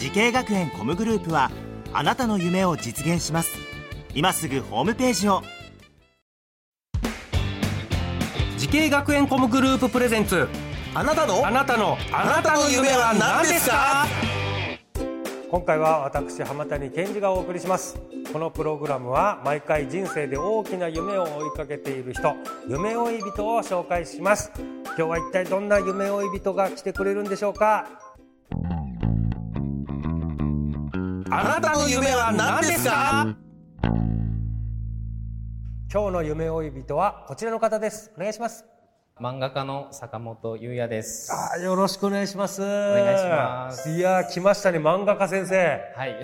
滋慶学園 COMグループはあなたの夢を実現します。今すぐホームページを。滋慶学園 COMグループ presents。あなたの？あなたの。あなたの夢は何ですか？今回は私浜谷健司がお送りします。このプログラムは毎回人生で大きな夢を追いかけている人。夢追い人を紹介します。今日は一体どんな夢追い人が来てくれるんでしょうか？あなたの夢は何ですか？今日の夢追い人はこちらの方です。お願いします。漫画家の坂本優也です。あよろしくお願いします。お願いします。いやー来ましたね漫画家先生。はい。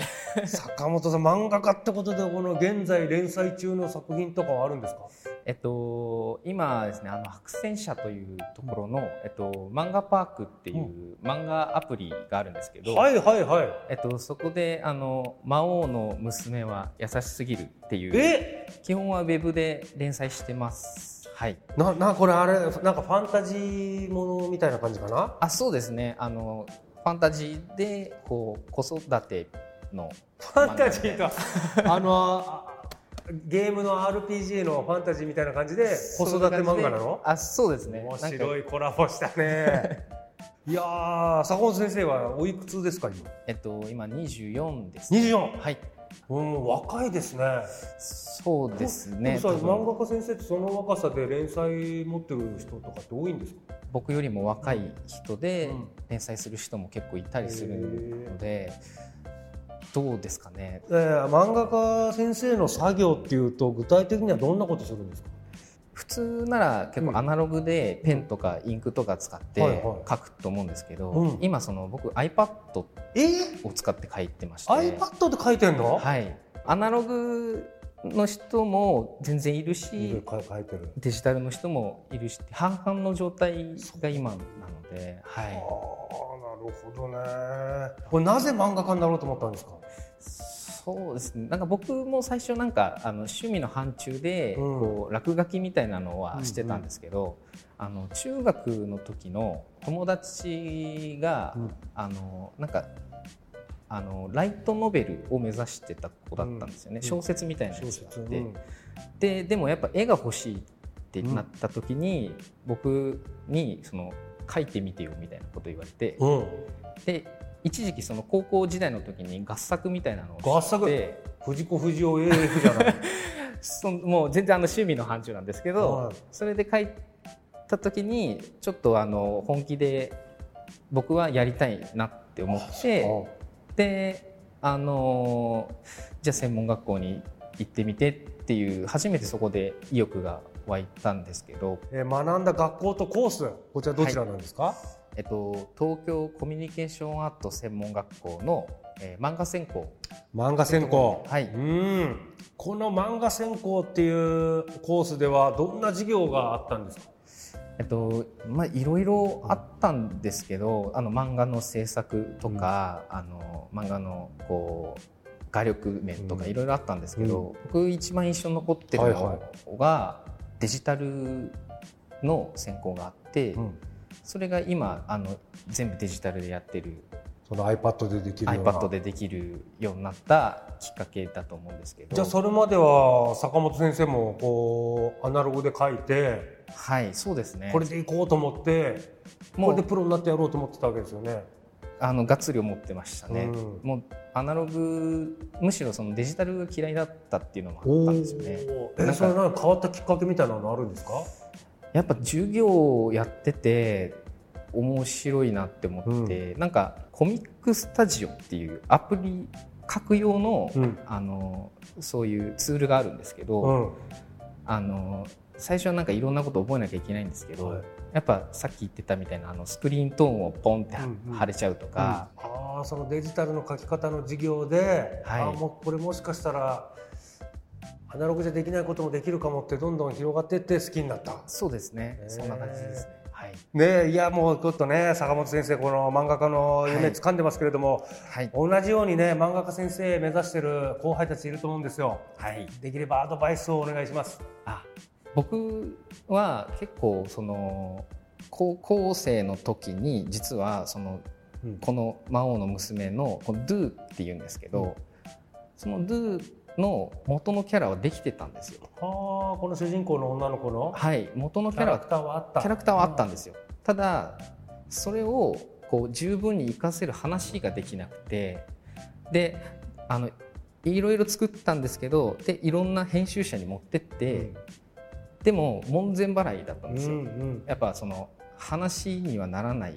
坂本さん漫画家ってことでこの現在連載中の作品とかはあるんですか？えっと、今ですね、あの、白戦車というところの、えっと、漫画パークっていう漫画アプリがあるんですけど、はいはいはいえっと、そこで、あの、魔王の娘は優しすぎるっていう、え？基本はウェブで連載してます。はい。ななこれあれなんかファンタジーものみたいな感じかな？あ、そうですね。あの、ファンタジーで、こう、子育ての、ファンタジーと あのあゲームの RPG のファンタジーみたいな感じで子育て漫画なの？あ、そうですね。面白いコラボしたね。いやー坂本先生はおいくつですか今？えっと、今24です、24はい。うん若いですね。そうですね。漫画家先生ってその若さで連載持ってる人とかって多いんですか？僕よりも若い人でうん。連載する人も結構いたりするので、どうですかね？えー、漫画家先生の作業っていうと具体的にはどんなことするんですか？普通なら結構アナログでペンとかインクとか使って書くと思うんですけど、うん。今その僕 iPad えー、を使って書いてまして、iPad で書いてんの、はい。アナログの人も全然いるいしデジタルの人もいるし、半々の状態が今なので、はい。ああなるほどね。これなぜ漫画家になろうと思ったんですか？そうですね。なんか僕も最初なんかあの趣味の範疇でうん。こう落書きみたいなのはしてたんですけど、あの中学の時の友達が、うん。あのなんかあのライトノベルを目指してた子だったんですよね、うん。小説みたいなやつがあって、うんででもやっぱ絵が欲しいってなった時に、僕にその書いてみてよみたいなこと言われて、うん。で一時期その高校時代の時に合作みたいなのを合作？藤子不二雄 AF じゃない。そのもう全然あの趣味の範疇なんですけど、はい。それで書いた時にちょっとあの本気で僕はやりたいなって思ってであのじゃあ専門学校に行ってみてっていう初めてそこで意欲が湧いたんですけど、えー学んだ学校とコースこちらどちらなんですか、えっと、東京コミュニケーションアート専門学校の、えー漫画専攻。漫画専攻。はい。うん。この漫画専攻っていうコースではどんな授業があったんですか？えっとまあいろいろあったんですけどあの漫画の制作とか、あの漫画のこう画力面とかうん。いろいろあったんですけど、僕一番印象に残ってるはいはのが、デジタルの専攻があって、うん。それが今あの全部デジタルでやってるその iPad でできるような。iPad でできるようになったきっかけだと思うんですけど。じゃあそれまでは坂本先生もこうアナログで書いてはいそうですね。これでいこうと思ってもうこれでプロになってやろうと思ってたわけですよね。あのがっつり思ってましたね、うん。もうアナログむしろそのデジタルが嫌いだったっていうのもあったんですよね。えそれなんか変わったきっかけみたいなのあるんですか？やっぱ授業をやってて面白いなって思って、なんかコミックスタジオっていうアプリ書く用の,、うん。あのそういうツールがあるんですけど、うん。あの最初はなんかいろんなこと覚えなきゃいけないんですけど、はい。やっぱさっき言ってたみたいなあのスクリーントーンをポンってうんうん。貼れちゃうとか、あはあそのデジタルの書き方の授業で、はい。あもうこれもしかしたらアナログじゃできないこともできるかもってどんどん広がっていって好きになった。そうですね、そんな感じですねはい、ねえいやもうちょっとね坂本先生この漫画家の夢掴んでますけれども、はい。同じようにね漫画家先生目指してる後輩たちいると思うんですよ。はい、できればアドバイスをお願いします。あ僕は結構その高校生の時に実はそのうん。この魔王の娘のこのドゥっていうんですけど、そのドゥの元のキャラはできてたんですよ。はあこの主人公の女の子のはい、元のキャラ。クターはあった。キャラクターはあったんですよ。ただそれをこう十分に活かせる話ができなくてであのいろいろ作ったんですけどでいろんな編集者に持ってって、でも門前払いだったんうんですよ。うんやっぱその話にはならない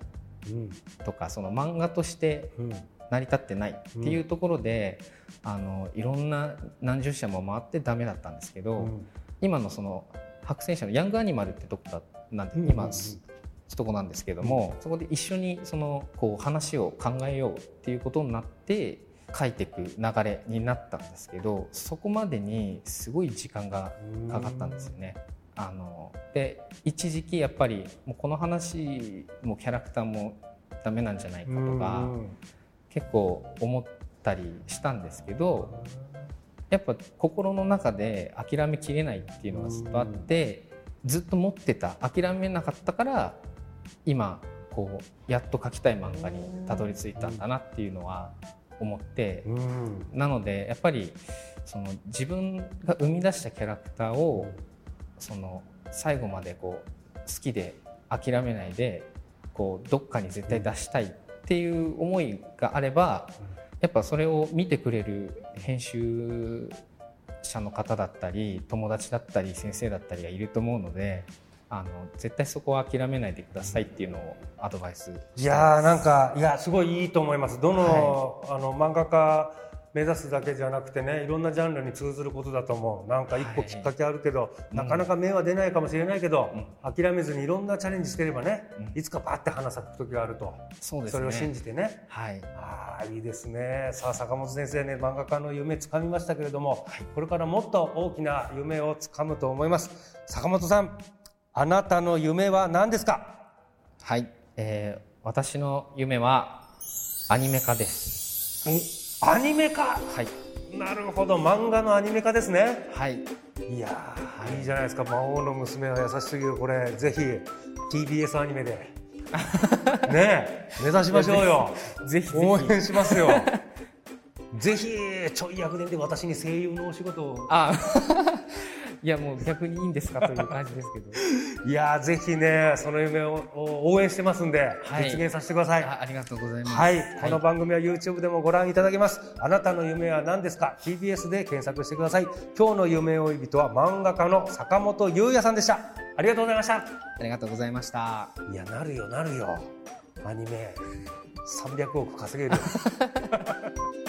うん。とかその漫画としてうん。成り立ってないっていうところで、あのいろんな何十社も回ってダメだったんですけど、うん今のその白戦車のヤングアニマルってとこだなんで、うん今とこなんですけども、そこで一緒にそのこう話を考えようっていうことになって書いていく流れになったんですけどそこまでにすごい時間がかかったんですよね。あので一時期やっぱりもうこの話もキャラクターもダメなんじゃないかとか、うん。結構思ったりしたんですけどやっぱ心の中で諦めきれないっていうのがずっとあってずっと持ってた諦めなかったから今こうやっと描きたい漫画にたどり着いたんだなっていうのは思ってうん。なのでやっぱりその自分が生み出したキャラクターをその最後までこう好きで諦めないでこうどっかに絶対出したいっていう思いがあればやっぱそれを見てくれる編集者の方だったり友達だったり先生だったりがいると思うのであの絶対そこは諦めないでくださいっていうのをアドバイスいやーなんかいやすごいいいと思います。どの,、あの漫画家目指すだけじゃなくてねいろんなジャンルに通ずることだと思う。なんか一個きっかけあるけど、なかなか芽は出ないかもしれないけど、諦めずにいろんなチャレンジしてればね、いつかパッて花咲く時があるとそうですね。れを信じてね。はい。ああいいですね。さあ坂本先生ね漫画家の夢つかみましたけれども、これからもっと大きな夢をつかむと思います。坂本さんあなたの夢は何ですか？はい、えー私の夢はアニメ化です。アニメ化。はい、なるほど。漫画のアニメ化ですね。はい、いやー、いいじゃないですか。魔王の娘は優しすぎる。これぜひ TBS アニメで。ねえ。目指しましょうよ。ぜひぜひ。応援しますよ。ぜひちょい役年で私に声優のお仕事を。あ、いやもう逆にいいんですかという感じですけど。いやーぜひねその夢を応援してますんで、はい実現させてくださいあありがとうございます。はい、この番組は YouTube でもご覧いただけます。あなたの夢は何ですか ?TBS で検索してください。今日の夢追い人は漫画家の坂本優也さんでした。ありがとうございました。ありがとうございました。いや、なるよ、なるよ。アニメ、300億稼げるよ。